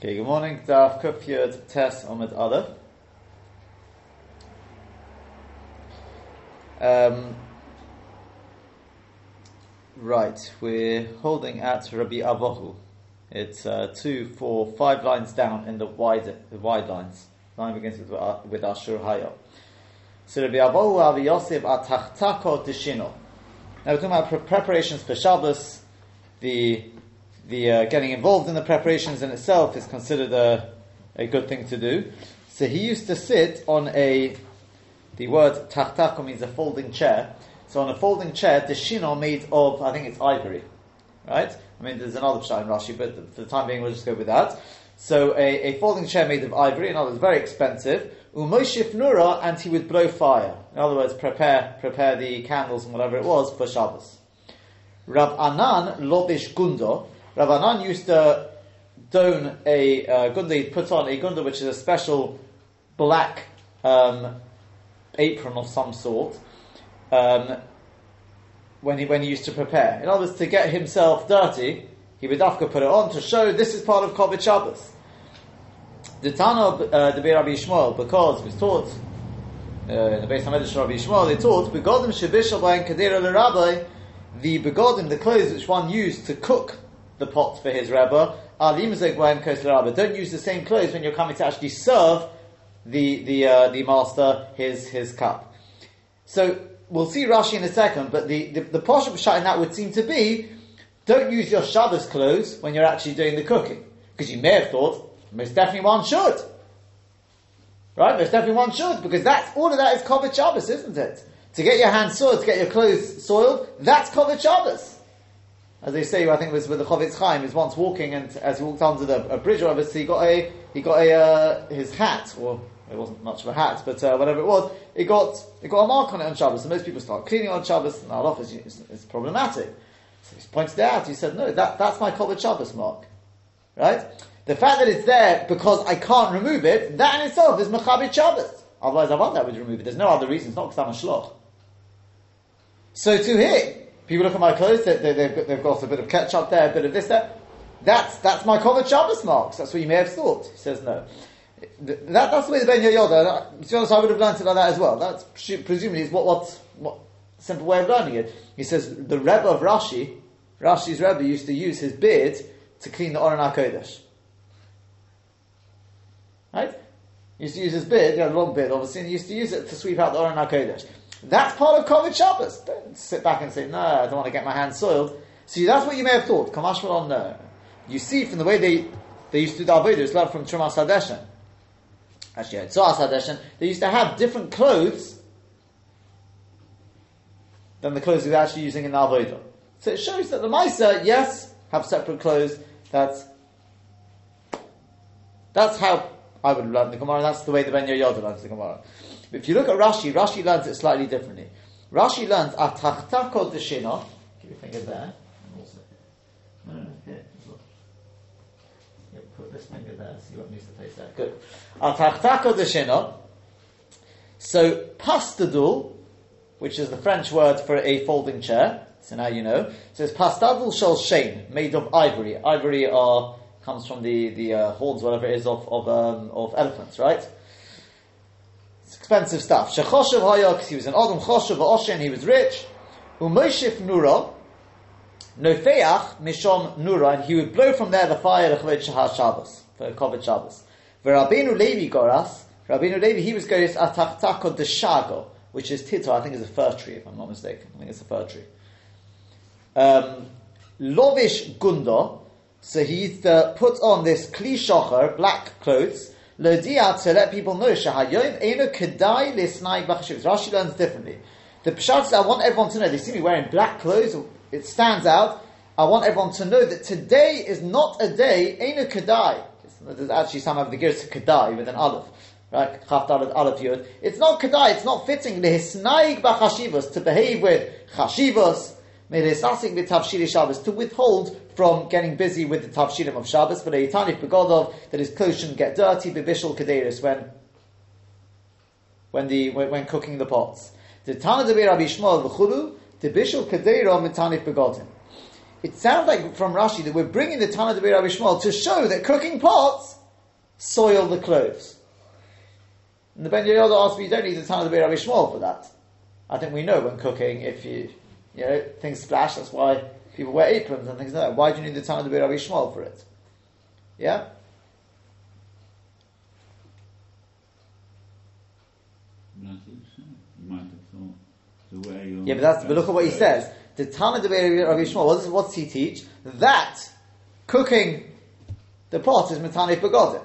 Okay, good morning. Daf Kufyud Tes Omid Aleph. Um, right, we're holding at Rabbi Avohu. It's uh, two, four, five lines down in the wide, the wide lines. Line begins with, uh, with Ashur Hayah. So Rabbi Avohu Avi Yosef Atachtako Tishino. Now we're talking about preparations for Shabbos. The the uh, getting involved in the preparations in itself is considered a, a good thing to do. So he used to sit on a, the word tachtako means a folding chair. So on a folding chair, the shino made of, I think it's ivory, right? I mean, there's another shine in Rashi, but for the time being, we'll just go with that. So a, a folding chair made of ivory, in other words, very expensive. Umoshif nura, and he would blow fire. In other words, prepare prepare the candles and whatever it was for Shabbos. Rav Anan lobish gundo, Ravanan used to don a uh, put on a gunda which is a special black um, apron of some sort um, when, he, when he used to prepare. In other words, to get himself dirty, he would have to put it on to show this is part of Kovit Shabbos. The Tana uh, the Rabbi Shmuel, because it was taught uh, in the Beis Hamedrash Rabbi Shmuel, they taught begodim shebishal b'ayin kadira the begodim, the clothes which one used to cook the pot for his Rebbe. Don't use the same clothes when you're coming to actually serve the the uh, the master his his cup. So we'll see Rashi in a second, but the the, the posh shot in that would seem to be don't use your Shabbos clothes when you're actually doing the cooking, because you may have thought most definitely one should. Right, most definitely one should, because that's all of that is covered Shabbos, isn't it? To get your hands soiled, to get your clothes soiled, that's covered Shabbos as they say, I think it was with the Chofetz Chaim, is once walking and as he walked under the a bridge, or obviously he got a he got a uh, his hat, or it wasn't much of a hat, but uh, whatever it was, it got it got a mark on it on Shabbos. So most people start cleaning on Shabbos, and Allah is it's, it's problematic. So he pointed it out. He said, "No, that, that's my Kovot Shabbos mark, right? The fact that it's there because I can't remove it, that in itself is Mechabit Shabbos. Otherwise, I want that would remove it. There's no other reason. It's not because I'm a shloch. So to him, People look at my clothes, they, they, they've, got, they've got a bit of ketchup there, a bit of this there. That's, that's my Kovot Shabbos marks. That's what you may have thought. He says no. That, that's the way the Ben Yoda, uh, to be honest, I would have learned it like that as well. That's presumably is what, what, what simple way of learning it. He says the Rebbe of Rashi, Rashi's Rebbe used to use his beard to clean the Oren HaKodesh. Right? He used to use his beard, he had a long beard obviously, and he used to use it to sweep out the Oren HaKodesh. That's part of Kovit Shabbos. Don't sit back and say, no, I don't want to get my hands soiled. See, that's what you may have thought. Kamash no. You see from the way they, they used to do Avodah, learned from Trumas Hadeshen. Actually, it's Tzoas Hadeshen. They used to have different clothes than the clothes they were actually using in the Avodah. So it shows that the Maisa, yes, have separate clothes. That's, that's how I would learn the Gemara, and that's the way the Ben Yoda learns the Gemara. But if you look at Rashi, Rashi learns it slightly differently. Rashi learns atachtako deshina. Keep your finger there. No, no, here. Put this finger there. See what needs to place there. Good. Atachtako deshina. So pastadul, which is the French word for a folding chair. So now you know. So it's pastadul shel shein, made of ivory. Ivory are comes from the the uh, horns, whatever it is, of of, um, of elephants, right? It's expensive stuff. Shechoshev Hayok, he was an Adam Choshev Oshen, he was rich. Umoshif Nura, Nofeach Mishom Nura, and he would blow from there the fire of Shabbos, for Kovet Shabbos. Rabbeinu Levi Goras, Rabbeinu Levi, he was Goras Atachtako Deshago, which is Tito, I think is a fir tree, if I'm not mistaken. I think it's a fir tree. Um, Lovish Gundo, so he uh, put on this Kli Shocher, black clothes, Lodia to let people know Shahayom Eno Kedai Lisnai Bachashivs. Rashi learns differently. The Pshat is I want everyone to know, they see me wearing black clothes, it stands out. I want everyone to know that today is not a day, Eno Kedai. There's actually some of the gears to Kedai with an Aleph. Right? Aleph Yud. It's not Kedai, it's not fitting Lehisnaig Bachashivos to behave with Chashivos, to withhold from getting busy with the tavshilim of Shabbos, but a yitanif begodov that his clothes shouldn't get dirty, bibishal kaderis when when the when, when, cooking the pots. The Tana de Rabbi Shmuel v'chulu the bishul kadera mitanif begodim. it sounds like from Rashi that we're bringing the Tana de Rabbi Shmuel to show that cooking pots soil the clothes. And the Ben Yehoyada asks me, you don't need the Tana de Rabbi Shmuel for that. I think we know when cooking, if you, you know, things splash, that's why people wear aprons and things like that. Why do you need the Tana de Rabbi Shmuel for it? Yeah? Yeah, but that's but look at what he says. The Tana de Rabbi Shmuel. What what's he teach? That cooking the pot is Matane Begodim.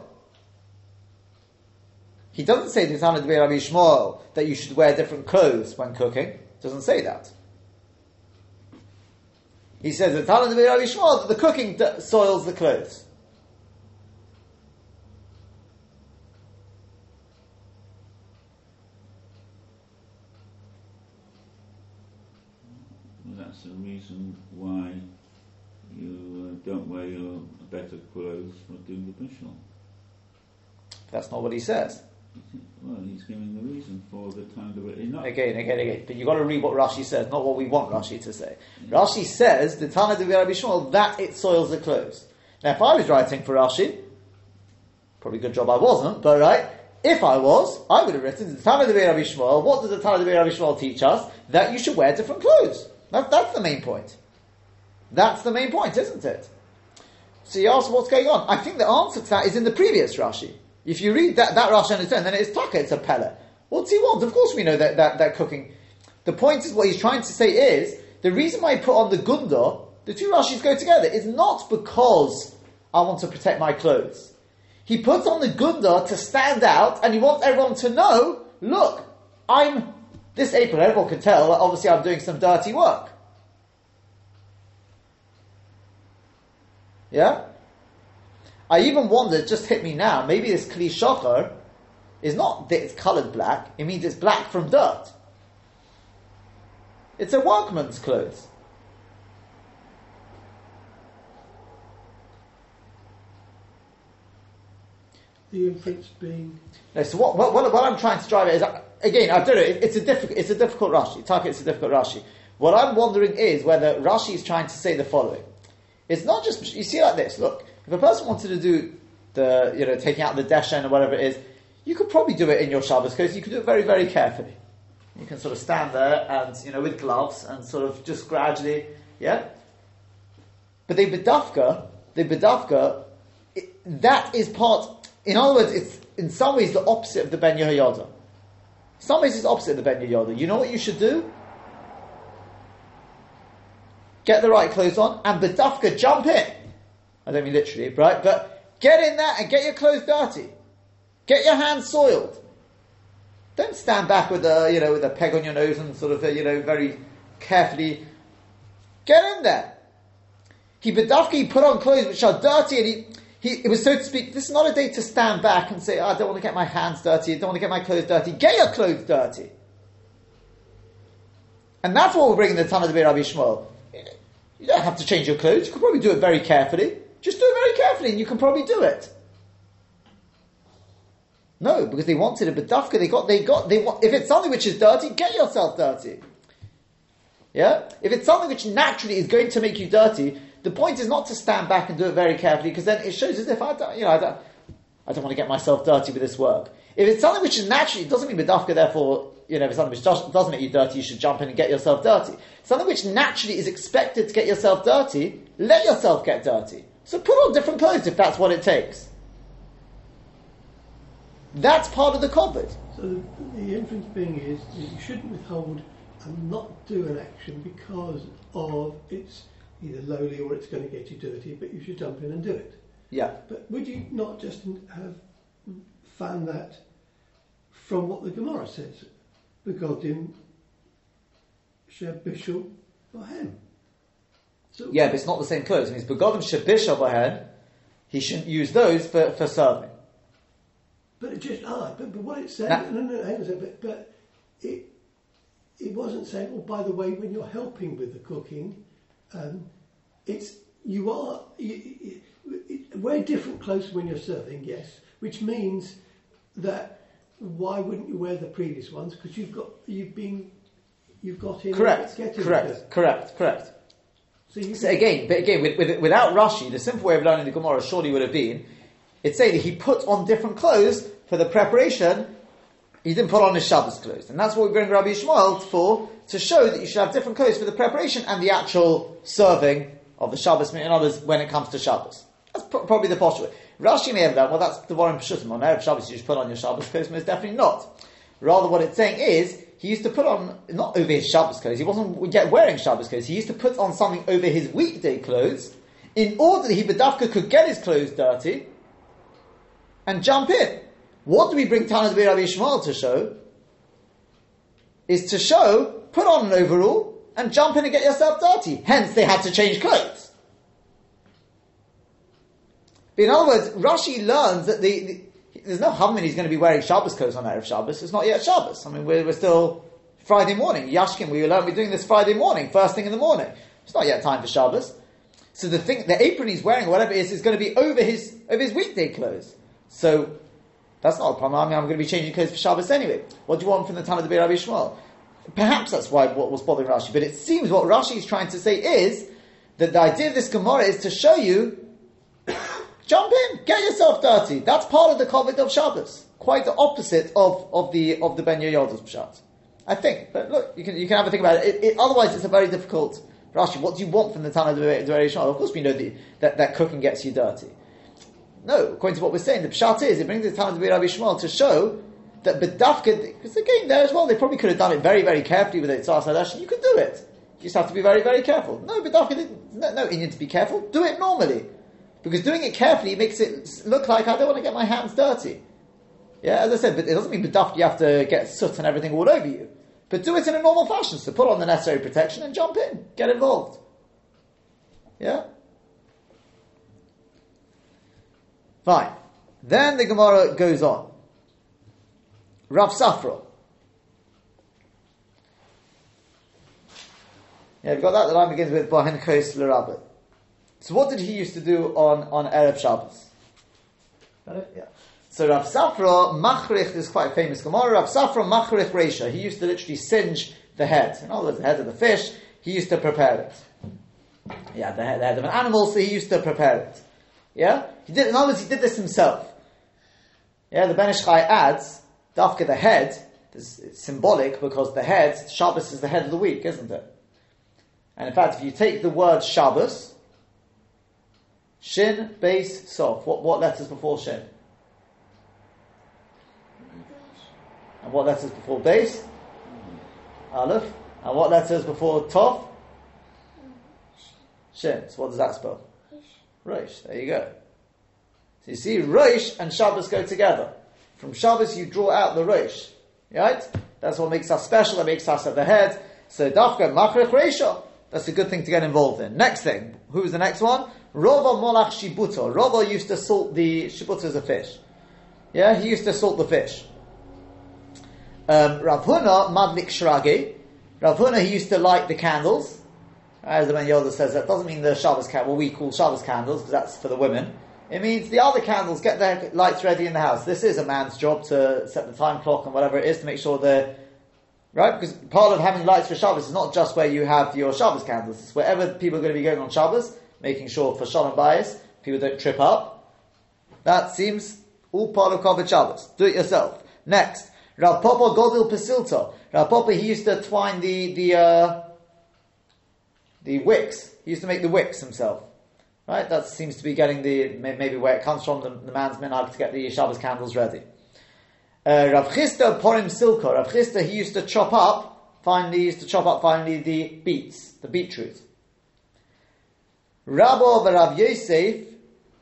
He doesn't say the Tana de Rabbi Shmuel that you should wear different clothes when cooking. Doesn't say that. He says the Tana de Rabbi Shmuel that the cooking soils the clothes. Well, that's the reason why you uh, don't wear your better clothes for doing the bishul. That's not what he says. Well, he's giving the reason for the time that we're not. Again, again, again. But you've got to read what Rashi says, not what we want Rashi to say. Yeah. Rashi says, the Tana de Rabbi Shmuel, that it soils the clothes. Now, if I was writing for Rashi, probably a good job I wasn't, but right, if I was, I would have written, the Tana de Rabbi Shmuel, what does the Tana de Rabbi Shmuel teach us? That you should wear different clothes. That, that's the main point. That's the main point, isn't it? So you ask what's going on. I think the answer to that is in the previous Rashi. If you read that, that Rashi on then it's taka, it's a pella. What's he want? Of course we know that, that, that cooking. The point is, what he's trying to say is, the reason why he put on the gunda, the two Rashis go together, is not because I want to protect my clothes. He puts on the gunda to stand out, and he wants everyone to know, look, I'm this apron, everyone can tell that obviously I'm doing some dirty work. Yeah? I even wonder, just hit me now, maybe this Kli Shachar is not that it's coloured black, it means it's black from dirt. It's a workman's clothes. The inference being. No, so what, what, what, I'm trying to drive at is again, I don't know. It, it's a difficult. It's a difficult Rashi. Taka, it's a difficult Rashi. What I'm wondering is whether Rashi is trying to say the following. It's not just you see like this. Look, if a person wanted to do the you know taking out the deshen or whatever it is, you could probably do it in your Shabbos because you could do it very very carefully. You can sort of stand there and you know with gloves and sort of just gradually, yeah. But the bedafka, the bedafka, that is part. In other words, it's in some ways the opposite of the ben Yehoyada. Some ways it's opposite of the Ben Yoda. You know what you should do? Get the right clothes on and bedafka jump in. I don't mean literally, right? But get in there and get your clothes dirty. Get your hands soiled. Don't stand back with a you know with a peg on your nose and sort of you know very carefully. Get in there. He bedafka, he put on clothes which are dirty and he he, it was so to speak, this is not a day to stand back and say, oh, I don't want to get my hands dirty, I don't want to get my clothes dirty. Get your clothes dirty. And that's what we're bringing the Tana de Rabbi Shmuel. You don't have to change your clothes, you can probably do it very carefully. Just do it very carefully and you can probably do it. No, because they wanted a bedafka, they got, they got, they want, if it's something which is dirty, get yourself dirty. Yeah? If it's something which naturally is going to make you dirty, the point is not to stand back and do it very carefully because then it shows as if I don't, you know, I don't, I don't want to get myself dirty with this work. If it's something which is naturally, it doesn't mean bedafka, therefore, you know, if it's something which doesn't make you dirty, you should jump in and get yourself dirty. Something which naturally is expected to get yourself dirty, let yourself get dirty. So put on different clothes if that's what it takes. That's part of the cupboard. So the, the inference being is you shouldn't withhold and not do an action because of its either lowly or it's going to get you dirty, but you should jump in and do it. Yeah. But would you not just have found that from what the Gemara says? Begodim Shebishal Bahem. So yeah, but it's not the same clothes. It means Begodim Shebishal Bahem, he shouldn't use those for, for serving. But it just, ah, but, but what it said, no, no, no, hang on a second, but, but it, it wasn't saying, oh, by the way, when you're helping with the cooking, um, it's you are you, you, wear different clothes when you're serving, yes, which means that why wouldn't you wear the previous ones? Because you've got you've been you've got in correct, correct, correct, correct. So you So again, but again, with, with, without Rashi, the simple way of learning the Gemara surely would have been, it's saying that he put on different clothes for the preparation. He didn't put on his Shabbos clothes, and that's what we bring Rabbi Ishmael for to show that you should have different clothes for the preparation and the actual serving of the Shabbos. and others, when it comes to Shabbos, that's pro- probably the posture. Rashi may have done well. That's the in Peshutim on Erev Shabbos. You should put on your Shabbos clothes, most definitely not. Rather, what it's saying is he used to put on not over his Shabbos clothes. He wasn't yet wearing Shabbos clothes. He used to put on something over his weekday clothes in order that he bedafka could get his clothes dirty and jump in. What do we bring Tana to Rabbi Ishmael to show? Is to show put on an overall and jump in and get yourself dirty. Hence, they had to change clothes. But in other words, Rashi learns that the, the there's no Haman he's going to be wearing Shabbos clothes on Erev Shabbos. It's not yet Shabbos. I mean, we're, we're still Friday morning. Yashkin, we learn we're doing this Friday morning, first thing in the morning. It's not yet time for Shabbos. So the thing, the apron he's wearing, or whatever it is, is going to be over his over his weekday clothes. So that's not a problem. I mean, I'm going to be changing clothes for Shabbos anyway. What do you want from the time of the Rabbi Shmuel? Perhaps that's why what was bothering Rashi. But it seems what Rashi is trying to say is that the idea of this Gemara is to show you Jump in, get yourself dirty. That's part of the covet of Shabbos. Quite the opposite of, of the of the Ben Yehoyada's pshat. I think. But look, you can you can have a think about it. It, it. Otherwise, it's a very difficult. Rashi, what do you want from the Tana of the Of course, we know the, that that cooking gets you dirty. No, according to what we're saying, the pshat is it brings the Tana of the Rabbi Shmuel to show that bedafka because again there as well they probably could have done it very very carefully with it. Tzar You could do it. You just have to be very very careful. No, bedafka no no Indian to be careful. Do it normally. Because doing it carefully makes it look like I don't want to get my hands dirty. Yeah, as I said, but it doesn't mean beduft you have to get soot and everything all over you. But do it in a normal fashion. So put on the necessary protection and jump in. Get involved. Yeah? Fine. Then the Gemara goes on. Rav Safra. Yeah, we've got that. The line begins with Bahin Kos L'Rabbit. So what did he used to do on, on Erev Shabbos? Got it? Yeah. So Rav Safra Machrich is quite famous Gemara. Rav Safra Machrich Reisha. He used to literally singe the head. In other words, the head of the fish. He used to prepare it. Yeah, the head, the head of an animal, so he used to prepare it. Yeah? He did, in other words, he did this himself. Yeah, the Ben Ish Chai adds, Dafka the head, is symbolic because the head, Shabbos is the head of the week, isn't it? And in fact, if you take the word Shabbos, Shin, base, sof. What, what letters before shin? And what letters before base? Aleph. And what letters before tof? Shin. So what does that spell? Rosh. There you go. So you see, Rosh and Shabbos go together. From Shabbos you draw out the Rosh. Right? That's what makes us special, that makes us at the head. So Dafka Machrech Reisha. That's a good thing to get involved in. Next thing. Who's the next one? Rova molach shibuto. Rova used to salt the shibuto is a fish. Yeah, he used to salt the fish. Um, Rav Huna madlik shragi. Rav Huna he used to light the candles. As the Ben Yoda says, that doesn't mean the Shabbos candle, what we call Shabbos candles, because that's for the women. It means the other candles get their lights ready in the house. This is a man's job to set the time clock and whatever it is to make sure they're right. Because part of having lights for Shabbos is not just where you have your Shabbos candles. It's wherever people are going to be going on Shabbos making sure for shalom bayis people don't trip up. That seems all part of Kavod. Do it yourself. Next, Rav Papa Godil Pasilta. Rav Papa he used to twine the the uh, the wicks. He used to make the wicks himself. Right, that seems to be getting the maybe where it comes from the, the man's minhag to get the Shabbos candles ready. Uh, Rav Chisda Porim Silko. Rav Chisda he used to chop up finally used to chop up finally the beets, the beetroot. Rabbo Rav Yosef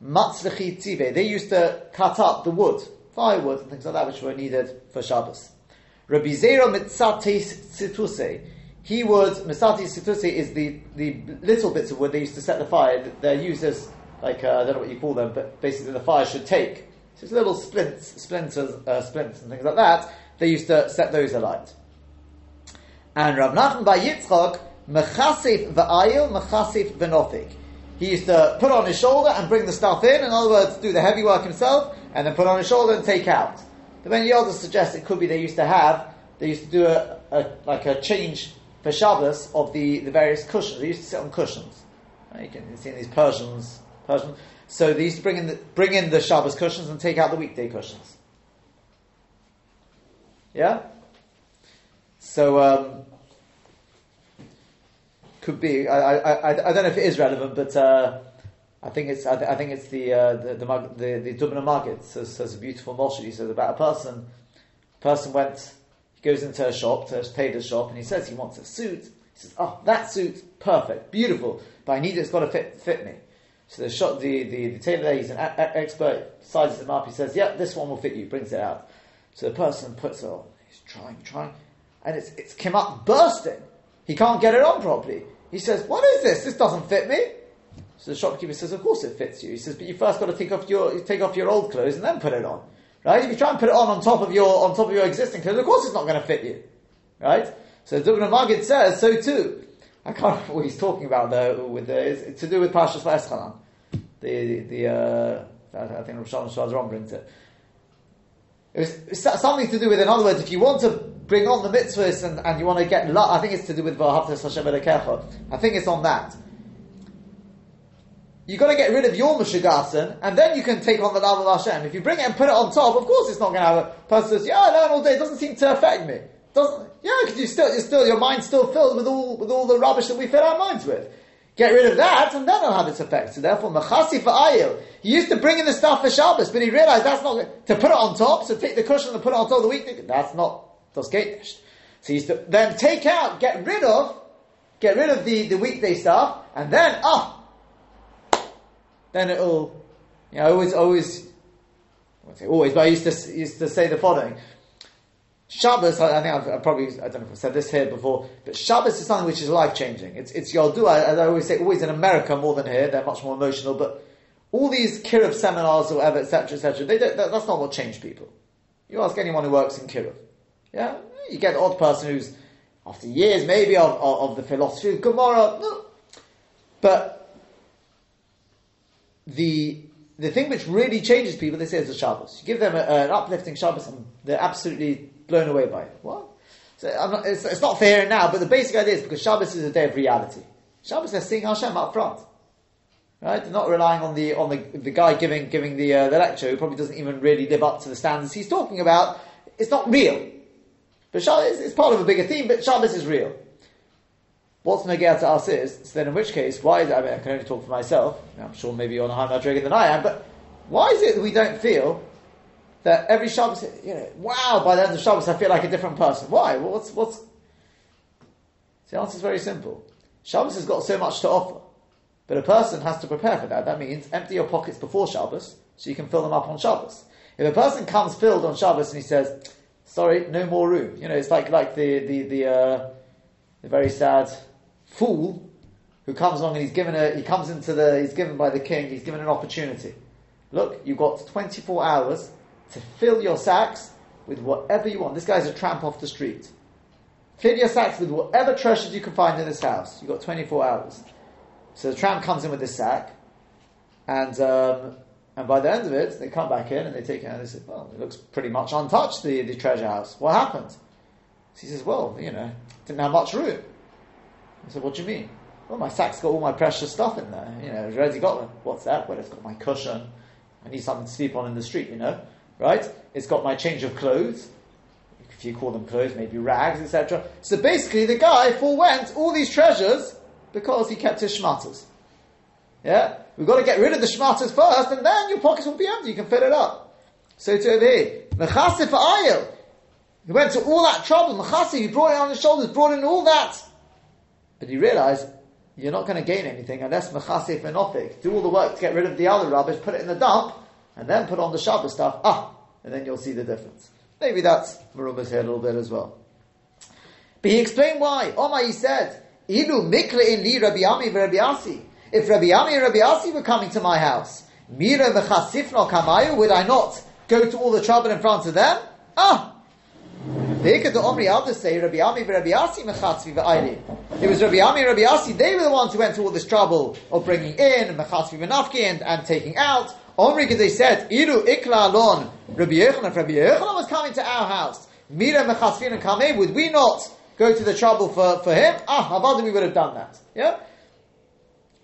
Matzlechi Tzive. They used to cut up the wood, firewood and things like that, which were needed for Shabbos. Rabbi Zera Mitzates Situse. He would, Mitzates Situse is the, the little bits of wood they used to set the fire. They're used as, like, uh, I don't know what you call them, but basically the fire should take. So it's little splints, splinters, uh, splints and things like that. They used to set those alight. And Rav Nachman bar Yitzchak, Mechasif v'ayil, Mechasif v'nofik he used to put on his shoulder and bring the stuff in. In other words, do the heavy work himself, and then put on his shoulder and take out. The Ben Yoda suggests it could be they used to have, they used to do a, a, like a change for Shabbos of the, the various cushions. They used to sit on cushions. You can see these Persians, Persians. So they used to bring in the, bring in the Shabbos cushions and take out the weekday cushions. Yeah. So um, could be. I, I, I, don't know if it is relevant, but uh, I think it's. I, th- I think it's the uh, the the the, the Dubna Magid says, says a beautiful moshul. He says about a person. Person went. He goes into a shop, to a tailor's shop, and he says he wants a suit. He says, "Oh, that suit, perfect, beautiful, but I need it. It's got to fit fit me." So the shop, the, the, the tailor there, he's an a- a- expert, sizes them up. He says, "Yep, this one will fit you." Brings it out. So the person puts it on. He's trying, trying, and it's it's come up bursting. He can't get it on properly. He says, "What is this? This doesn't fit me." So the shopkeeper says, "Of course it fits you." He says, "But you first got to take off your take off your old clothes and then put it on, right? If you try and put it on on top of your on top of your existing clothes, of course it's not going to fit you, right?" So Dubna Magid says so too. I can't remember what he's talking about though. With the, it's to do with Pashas V'Eschanan. The the uh, I think Rosh Hashanah brings it. It was something to do with, in other words, if you want to bring on the mitzvahs and, and you want to get, I think it's to do with V'ahavtas Hashem Elokecha. I think it's on that. You've got to get rid of your Meshugasen, and then you can take on the love of Hashem. If you bring it and put it on top, of course it's not going to have a person says, yeah, I learn all day, it doesn't seem to affect me. Doesn't, yeah, because you still, you're still, your mind's still filled with all, with all the rubbish that we fill our minds with. Get rid of that, and then it'll have its effect. So therefore, Mechasi for Ayil, he used to bring in the stuff for Shabbos, but he realized that's not, to put it on top, so take the cushion and put it on top of the week, that's not, das geht. So you then take out, get rid of, get rid of the, the weekday stuff, and then, ah, then it'll, you know, I always, always, I won't say always, but I used to, used to say the following. Shabbos, I, I think I've, I've, probably, I don't know if I've said this here before, but Shabbos is something which is life changing. It's, it's Yaldu, as I always say, always in America more than here, they're much more emotional, but all these Kiruv seminars or whatever, etc., etc., they don't, that, that's not what changed people. You ask anyone who works in Kiruv. Yeah? You get the odd person who's, after years maybe of, of, of the philosophy of Gemara, no. but the the thing which really changes people, they say, is the Shabbos. You give them a, an uplifting Shabbos, and they're absolutely blown away by it. What? So not, it's, it's, not fair now, but the basic idea is because Shabbos is a day of reality. Shabbos, they're seeing Hashem up front, right? They're not relying on the on the, the guy giving giving the uh, the lecture who probably doesn't even really live up to the standards he's talking about. It's not real, but Shabbos is part of a bigger theme. But Shabbos is real. What's Nagaya to us is, so then in which case, why is it, I mean, I can only talk for myself, I'm sure maybe you're on a higher madriga than I am, but why is it that we don't feel that every Shabbos, you know, wow, by the end of Shabbos I feel like a different person? Why? What's, what's, the answer is very simple. Shabbos has got so much to offer, but a person has to prepare for that. That means empty your pockets before Shabbos, so you can fill them up on Shabbos. If a person comes filled on Shabbos and he says, sorry, no more room, you know, it's like, like the, the, the, uh, the very sad fool who comes along and he's given a, he comes into the, he's given by the king, he's given an opportunity. Look, you've got 24 hours to fill your sacks with whatever you want. This guy's a tramp off the street. Fill your sacks with whatever treasures you can find in this house. You've got 24 hours. So the tramp comes in with this sack, and um, and by the end of it, they come back in and they take it out and they say, well, it looks pretty much untouched, the, the treasure house. What happened? So he says, well, you know, didn't have much room. I said, what do you mean? Well, my sack's got all my precious stuff in there. You know, it's already got them. What's that? Well, it's got my cushion. I need something to sleep on in the street, you know, right? It's got my change of clothes. If you call them clothes, maybe rags, etc. So basically, the guy forwent all these treasures because he kept his schmatters. Yeah? We've got to get rid of the shmatas first, and then your pockets will be empty. You can fill it up. So to over here, Mechasif Ayil. He went to all that trouble. Mechasif, he brought it on his shoulders, brought in all that. But he realized you're not going to gain anything unless Mechasif and Ofik do all the work to get rid of the other rubbish, put it in the dump, and then put on the Shabbos stuff. Ah, and then you'll see the difference. Maybe that's Maruba's here a little bit as well. But he explained why. Omar, he said, Ilu mikle in li Rabbi Ami Rabbi Asi. If Rabbi Ami and Rabbi Asi were coming to my house, Mira mechasifno kamayu, would I not go to all the trouble in front of them? Ah! Yami. It was Rabbi Ami and Rabbi Asi, they were the ones who went to all this trouble of bringing in, mechatvi v'nafki, and, and taking out. Omri, because they said, Iru ikla alon, Rabbi Yochanan, if Rabbi Yochanan was coming to our house, Mira mechatfin and kameh, would we not go to the trouble for, for him? Ah, Havada, we would have done that. Yeah?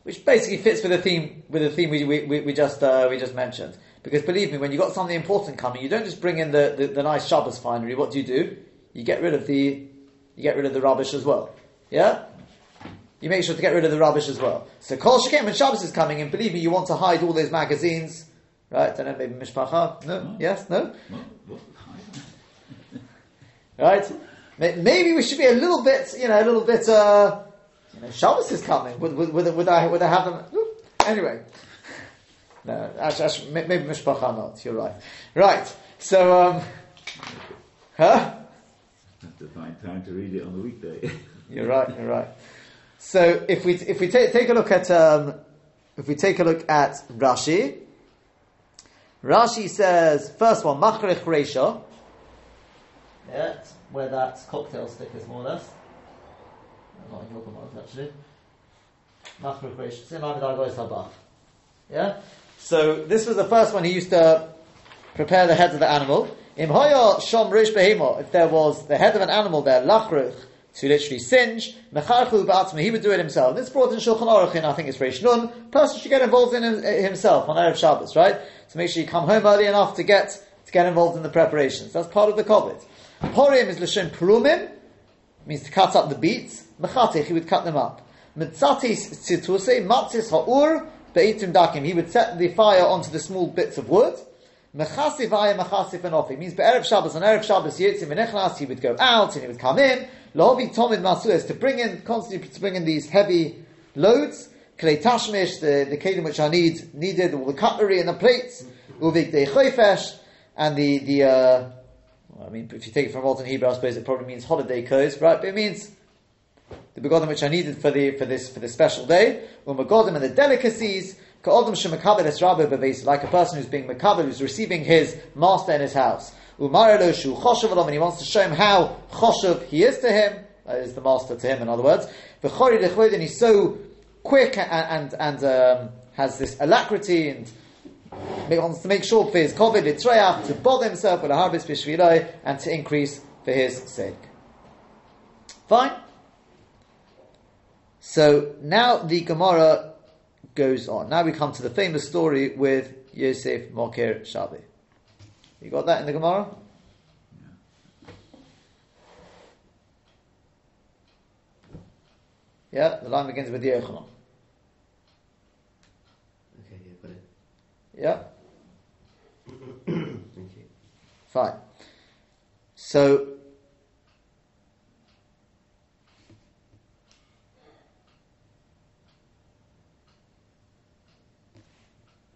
Which basically fits with the theme with the theme we, we, we, just uh, we just mentioned. Because believe me, when you've got something important coming, you don't just bring in the, the, the nice Shabbos finery. What do you do? You get rid of the you get rid of the rubbish as well. Yeah? You make sure to get rid of the rubbish as well. So Kol Shekem when Shabbos is coming, and believe me, you want to hide all those magazines, right? I don't know, maybe Mishpacha? No? No. Yes? No? What? Right? Maybe we should be a little bit, you know, a little bit, uh, you know, Shabbos is coming. Would, would, would, would, I, would I have them? Oop. Anyway. No, actually, actually, maybe Mishpacha not, you're right. Right, so, um, huh? Have to find time to read it on the weekday. You're right. You're right. So if we if we take take a look at um, if we take a look at Rashi, Rashi says first one machrech reisha. Yeah, where that cocktail stick is more or less. Not in your actually. Habach. Yeah. So this was the first one he used to prepare the head of the animal. Shom rish behemo. If there was the head of an animal there, lachruch, to literally singe, mecharchu ba'atzma, he would do it himself. This brought in Shulchan Aruch in, I think it's Reish Nun. Person should get involved in eh, himself on Erev Shabbos, right? So make sure you come home early enough to get, to get involved in the preparations. That's part of the COVID. Porim is l'shem perumim, means to cut up the beets. Mechatich, he would cut them up. Mitzatis tzituse, matzis ha'ur, be'itim dakim. He would set the fire onto the small bits of wood. Mechasif vaya mechasif enofi. Means be'erev Shabbos, on Erev Shabbos, yitzim v'nechnas, he would go out and he would come in. Lohobi tomid masuas, to bring in, constantly to bring in these heavy loads. Klei tashmish, the, the kelim which I need, needed, all the cutlery and the plates. Uvik de choifesh, and the, the, uh, I mean, if you take it from Walton Hebrew, I suppose it probably means holiday clothes, right? But it means the begodim which I needed for the for this for this special day, umagodim and the delicacies, ka'odom shemakabel es bebeis, like a person who's being makabel, who's receiving his master in his house. Umarelo shu choshev and he wants to show him how choshev he is to him, is the master to him, in other words. V'chori lechod, and he's so quick and and, and um, has this alacrity and wants to make sure for his covid to bother himself with a harvest and to increase for his sake. Fine. So now the Gemara goes on. Now we come to the famous story with Yosef Mokir Shabi. You got that in the Gemara? Yeah, the line begins with Yochanan. Okay, yeah, got it. Yeah, Thank you. fine. So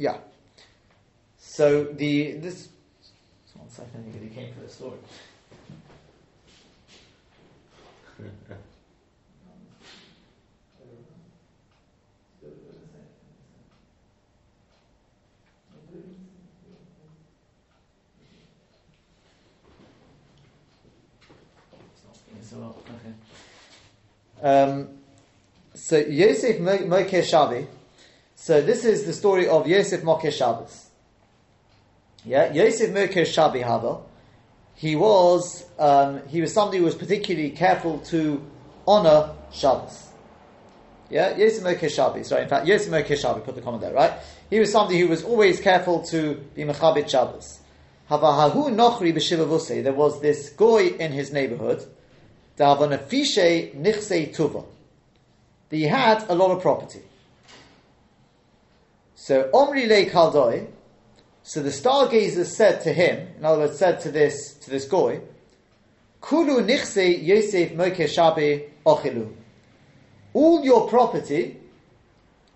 Yeah. So the this one second, I think came for the story. Um, so Yosef Mo- Mokeh Shavi. So this is the story of Yosef Mokeh Shabbos. Yeah, Yosef Mokeh Shabi Hava. He was um, he was somebody who was particularly careful to honor Shabbos. Yeah, Yosef Mokeh Shabi. Sorry, in fact, Yosef Mokeh Shabi. Put the comment there, right? He was somebody who was always careful to be mechabit Shabbos. Havahahu nochri b'shivavusei. There was this goy in his neighborhood. Davanafishe nichsei tuva. He had a lot of property. So Omri le Kaldoi. So the stargazers said to him, in other words, said to this to this goy, Kulu nichse Yosef moke shabe ochilu. All your property,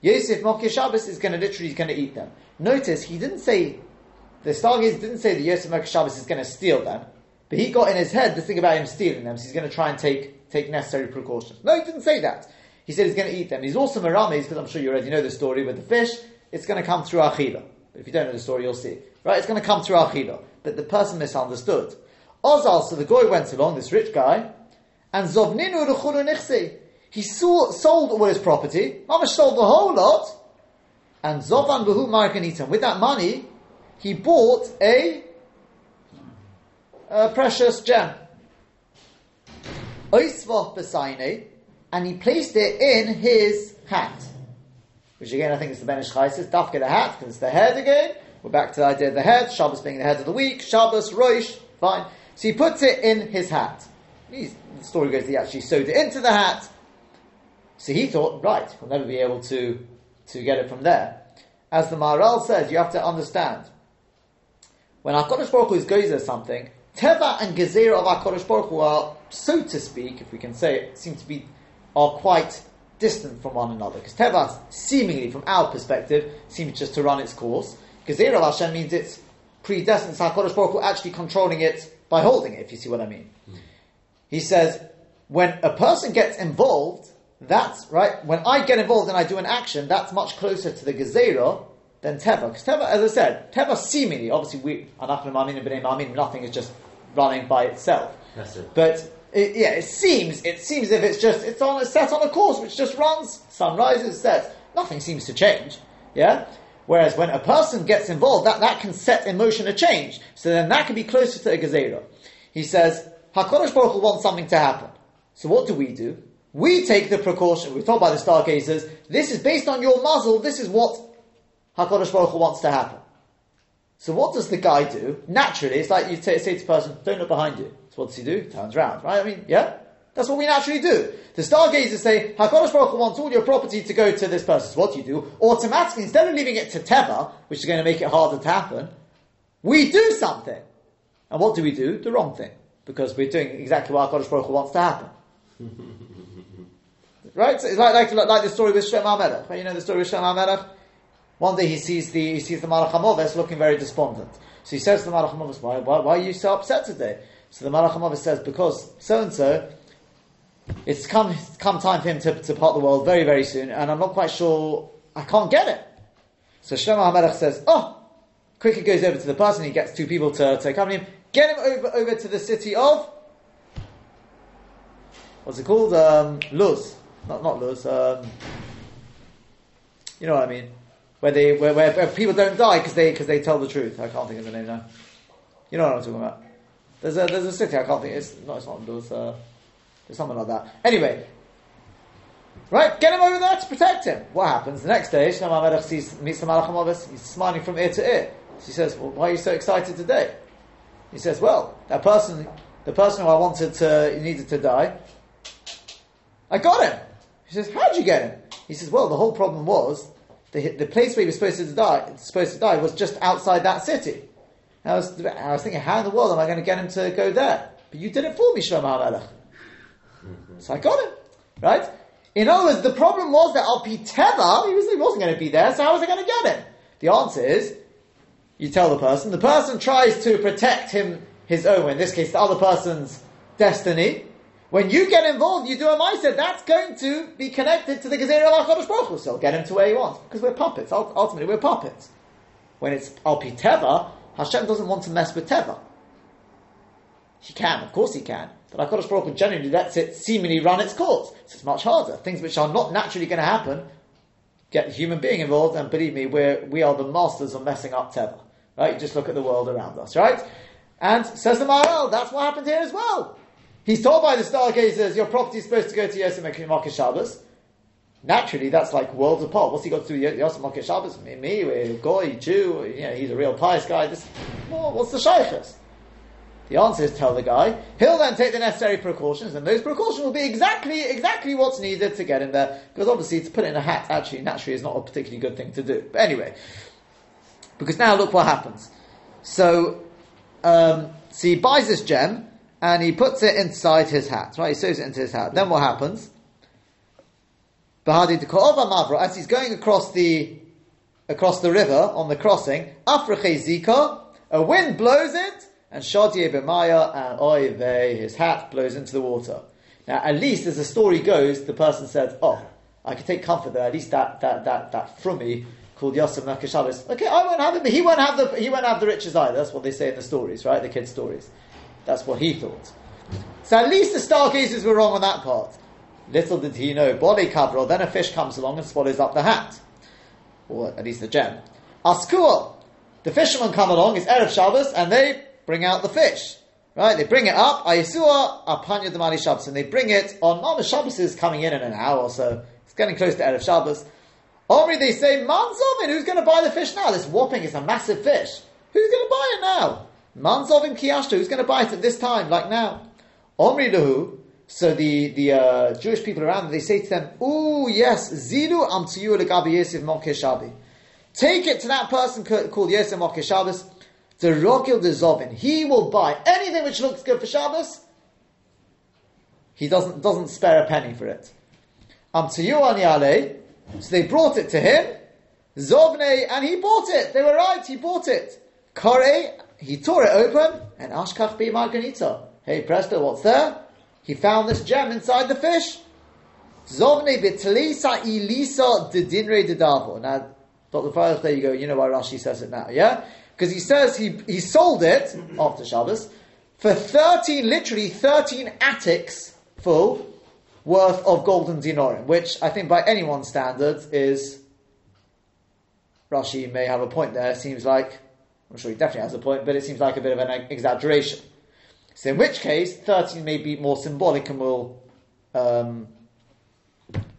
Yosef moke Shabbos is going to literally going to eat them. Notice he didn't say the stargazers didn't say that Yosef moke Shabbos is going to steal them, but he got in his head the thing about him stealing them, so he's going to try and take take necessary precautions. No, he didn't say that. He said he's going to eat them. He's also merames because I'm sure you already know the story with the fish. It's going to come through achila. If you don't know the story, you'll see. Right? It's going to come through achila. But the person misunderstood. Ozal, so the guy went along, this rich guy, and zovninu rechulu nichse. He saw, sold all his property. Mamash sold the whole lot. And zovan behu markanitam. With that money, he bought a, a precious gem. Oisvah besaine, and he placed it in his hat. Which again I think is the Ben Ish Chai says, Dafke the hat, because it's the head again. We're back to the idea of the head, Shabbos being the head of the week, Shabbos, Roish, fine. So he puts it in his hat. He's, the story goes he actually sewed it into the hat. So he thought, right, we'll never be able to, to get it from there. As the Maharal says, you have to understand, when HaKadosh Baruch Hu is gozer something, Teva and Gezerah of HaKadosh Baruch Hu are, so to speak, if we can say it, seem to be, are quite distant from one another. Because Teva, seemingly, from our perspective, seems just to run its course. Gezerah of Hashem means it's predestined, so HaKadosh Baruch Hu actually controlling it by holding it, if you see what I mean. Hmm. He says, when a person gets involved, that's right. When I get involved and I do an action, that's much closer to the gezerah than teva. Because teva, as I said, teva seemingly, obviously, we mamin and b'nei mamin, nothing is just running by itself. That's it. But it, yeah, it seems it seems if it's just it's on it's set on a course which just runs. Sun rises, sets. Nothing seems to change. Yeah. Whereas when a person gets involved, that, that can set in motion a change. So then that can be closer to a gezerah. He says, Hakadosh Baruch Hu wants something to happen. So what do we do? We take the precaution. We're told by the stargazers, this is based on your mazel. This is what Hakadosh Baruch Hu wants to happen. So what does the guy do? Naturally, it's like you say, say to the person, "Don't look behind you." So what does he do? Turns around, right? I mean, yeah, that's what we naturally do. The stargazers say, "Hakadosh Baruch Hu wants all your property to go to this person." So what do you do? Automatically, instead of leaving it to Teva, which is going to make it harder to happen, we do something. And what do we do? The wrong thing, because we're doing exactly what Hakadosh Baruch Hu wants to happen. right? So it's like, like, like the story with Shem HaMelech. Right? You know the story with Shem HaMelech? One day he sees the he sees the Malach HaMoves looking very despondent. So he says to the Malach HaMoves, why, why, why are you so upset today? So the Malach HaMoves says, because so and so, it's come come time for him to, to part the world very very soon, and I'm not quite sure I can't get it. So Shlomo HaMelech says, oh, quickly goes over to the person, he gets two people to, to accompany him, get him over over to the city of what's it called? Um, Luz, not not Luz. Um, you know what I mean? Where they where, where, where people don't die because they because they tell the truth. I can't think of the name now. You know what I'm talking about? There's a there's a city I can't think. It's no, it's not Luz. Uh, there's something like that. Anyway, right? Get him over there to protect him. What happens the next day? Shlomo sees meets the Malach HaMoves. He's smiling from ear to ear. She says, "Well, why are you so excited today?" He says, "Well, that person, the person who I wanted to needed to die, I got him. She says, How'd you get him? He says, Well, the whole problem was the, the place where he was supposed to die supposed to die was just outside that city. And I was, I was thinking, how in the world am I going to get him to go there? But you did it for me, Shlomo HaMelech. Mm-hmm. So I got him. Right? In other words, the problem was that Al Teva, he, was, he wasn't going to be there, so how was I going to get him? The answer is, you tell the person, the person tries to protect him, his own, in this case, the other person's destiny, when you get involved, you do a Maisa, that's going to be connected to the Gezerah of HaKadosh Baruch Hu. So get him to where he wants, Because we're puppets. Ultimately, we're puppets. When it's Alpi Teva, Hashem doesn't want to mess with Teva. He can, of course he can. But HaKadosh Baruch Hu generally lets it seemingly run its course. So it's much harder. Things which are not naturally going to happen, get the human being involved, and believe me, we're, we are the masters of messing up Teva. Right? You just look at the world around us, right? And says the Maharal, that's what happened here as well. He's told by the stargazers, your property is supposed to go to Yosef Shabbos. Naturally, that's like worlds apart. What's he got to do with Yosef Makir Shabbos? Me, me, we're Goy, Jew, you know, he's a real pious guy. This, well, what's the shaykhs? The answer is tell the guy. He'll then take the necessary precautions, and those precautions will be exactly exactly what's needed to get him there. Because obviously, to put in a hat actually naturally is not a particularly good thing to do. But anyway, because now look what happens. So, um, so he buys this gem and he puts it inside his hat. Right, he sews it into his hat. Then what happens? Bahadi Mavra, as he's going across the across the river on the crossing, Afrache Zika, a wind blows it, and Shadi Bemaya and Oive, his hat blows into the water. Now, at least as the story goes, the person said, "Oh, I can take comfort there. At least that that that that frummy called Yosef Makir Shabbos. Okay, I won't have it, but he won't have the he won't have the riches either. That's what they say in the stories, right? The kids' stories. That's what he thought. So at least the stargazers were wrong on that part. Little did he know, body cover, or then a fish comes along and swallows up the hat. Or at least the gem. Askua, the fishermen come along, it's Erev Shabbos, and they bring out the fish. Right? They bring it up, Ayesua, Apanya Damali Shabbos, and they bring it on Mama Shabbos is coming in in an hour or so. It's getting close to Erev Shabbos. Omri, they say, Manzovin, who's going to buy the fish now? This whopping is a massive fish. Who's going to buy it now? Manzovin Kiyashta, who's going to buy it at this time, like now? Omri Lahu, so the, the uh, Jewish people around, they say to them, Ooh, yes, Zilu Amtiyu Legabi Yosef Shabi. Take it to that person called Yosef Makir Shabbos, the Rokil de Zovin. He will buy anything which looks good for Shabbos. He doesn't, doesn't spare a penny for it. Amtiyu Ani so they brought it to him, Zovne, and he bought it. They were right, he bought it. Kore, he tore it open, and Ashkach be Marganita. Hey, presto, what's there? He found this gem inside the fish. Zovne bitlisa ilisa de dinre de davo. Now, Dr. Freilich, there you go. You know why Rashi says it now, yeah? Because he says he, he sold it after Shabbos for 13, literally 13 attics full worth of golden dinarim, which I think by anyone's standards is Rashi may have a point there. It seems like I'm sure he definitely has a point, but it seems like a bit of an exaggeration. So in which case, 13 may be more symbolic, and we'll um,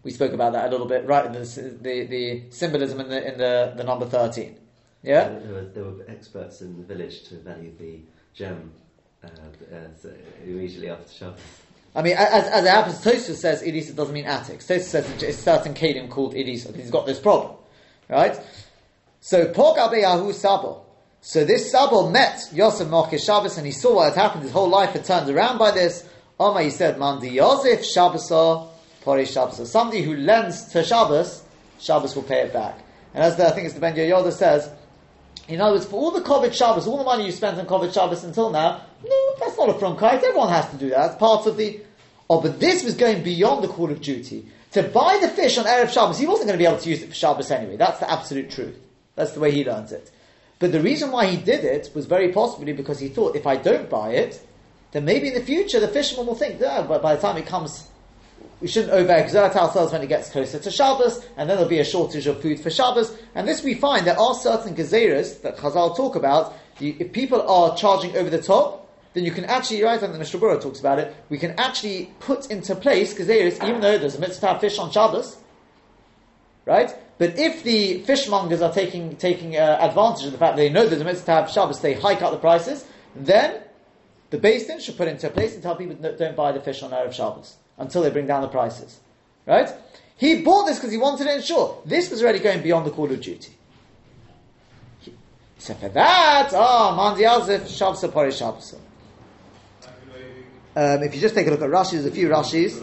we spoke about that a little bit, right? The, the, the symbolism in the in the, the number 13. Yeah, there were, there were experts in the village to value the gem uh, uh, immediately after Shabbos. I mean, as, as it happens, Tosfos says Elisa doesn't mean attics. Tosfos says it's certain Kalim called Elisa he's got this problem, right? So Pogabeyahu Sabo. So this Sabo met Yosef Makir Shabbos and he saw what had happened. His whole life had turned around by this. Omar, he said, Mandi Yosef Shabbos Pori Shabbos. Somebody who lends to Shabbos, Shabbos will pay it back. And as the, I think it's the Ben Yoda says, in other words, for all the kavod Shabbos, all the money you spent on kavod Shabbos until now, no, that's not a front kite. Everyone has to do that. It's part of the Oh, but this was going beyond the call of duty. To buy the fish on Erev Shabbos, he wasn't going to be able to use it for Shabbos anyway. That's the absolute truth. That's the way he learns it. But the reason why he did it was very possibly because he thought, if I don't buy it, then maybe in the future the fisherman will think, oh, but by the time it comes, we shouldn't overexert ourselves when it gets closer to Shabbos, and then there'll be a shortage of food for Shabbos. And this we find there are certain gezeras that Chazal talk about. If people are charging over the top, then you can actually, right, and the Mishnah talks about it, we can actually put into place, is, even though there's a mitzvah fish on Shabbos, right? But if the fishmongers are taking taking uh, advantage of the fact that they know there's a mitzvah to have Shabbos, they hike up the prices, then the Beis Din should put into place and tell people don't buy the fish on Erev Shabbos until they bring down the prices. Right? He bought this because he wanted to ensure this was already going beyond the call of duty. So for that, ah, oh, Mandi Alzif, Shabbos Pori Shabbos. Um, if you just take a look at Rashi, there's a few Rashis.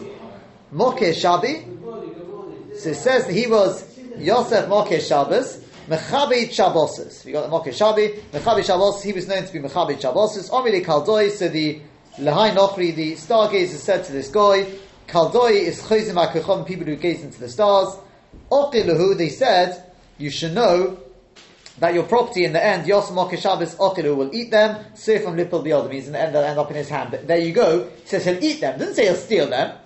Mokeh Shabi. So it says that he was Yosef Makir Shabbos. Mechabi Shabboses. You got the Mokeh Shabi. Mechabi Shabbos. He was known to be Mechabi Shabboses. Omili Kaldoi. So the Lahai Nochri, the stargazer, said to this guy, Kaldoi is Chozim HaKechom, people who gaze into the stars. Okiluhu, they said, you should know that your property in the end, Yosem Shabbos Okilu will eat them, so from Lipel Biyod means in the end they'll end up in his hand. But there you go. He says he'll eat them. Doesn't say he'll steal them.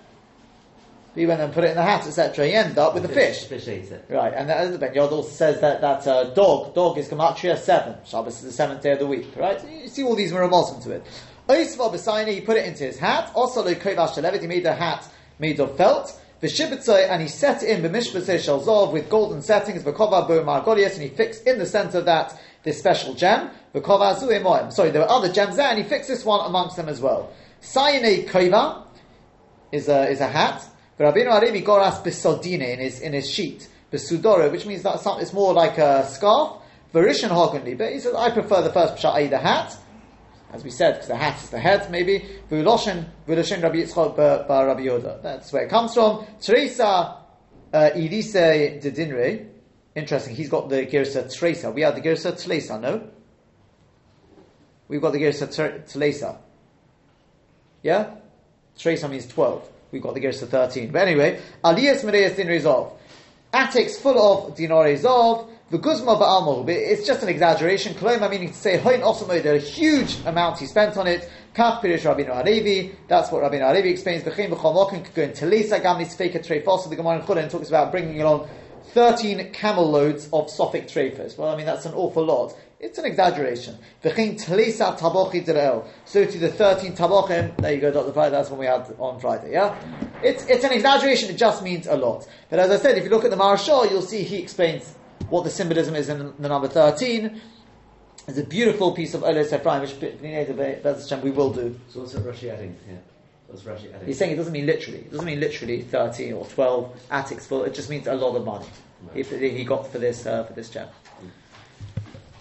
He went and put it in the hat, etc. He ended up with the fish. Fish ate it. Right, and the Ben Yod also says that that uh, dog, dog is Gematria seven. Shabbos is the seventh day of the week. Right, you see all these Miramosim to it. Oisva B'Saini, he put it into his hat. Also, he made the hat made of felt. V'shibitzai, and he set in b'mishbazei shalzov with golden settings, v'kova bo margolius, and he fixed in the center of that this special gem, v'kova zuimoim. Sorry, there were other gems there, and he fixed this one amongst them as well. Sayine kova is a, is a hat. Rabbeinu Arevi goras besodine in his, in his sheet. Besudoro, which means that it's more like a scarf. Verishan Hogenli, but he says, I prefer the first pshat, the hat, as we said, because the hat is the head, maybe. V'uloshen, v'uloshen Rabbi Yitzchok bar Rabbi Yoda. That's where it comes from. Teresa uh, Elise de Dinre. Interesting, he's got the Girsa Teresa. We have the Girsa Teresa, no? We've got the Girsa Teresa. Yeah? Teresa means 12. We've got the Girsa 13. But anyway, Aliyas Mereas Din Rezov. Attics full of dinar Rezov. The Guzma ba'almo, it's just an exaggeration. Koloma meaning to say, Hoin Osamo, there a huge amount he spent on it. Kach Pirish Rabbeinu Arevi, that's what Rabbeinu Arevi explains. V'chein v'chol mokin could go in Telisa, Gamli Sfeika Treifos, the Gemara in Chullin talks about bringing along 13 camel loads of Sophic treifos. Well, I mean, that's an awful lot. It's an exaggeration. V'chein Telisa Tabochi Direl. So to the 13 Tabochim, there you go, Dr. Friday, that's what we had on Friday, yeah? It's, it's an exaggeration, it just means a lot. But as I said, if you look at the Marashal, you'll see he explains what the symbolism is in the number 13. It's a beautiful piece of Oles Ephraim, which we will do. So what's Rashi adding here? What's Rashi adding? He's saying it doesn't mean literally. It doesn't mean literally 13 or 12 attics full. It just means a lot of money. Right. He, he got for this, uh, for this gem.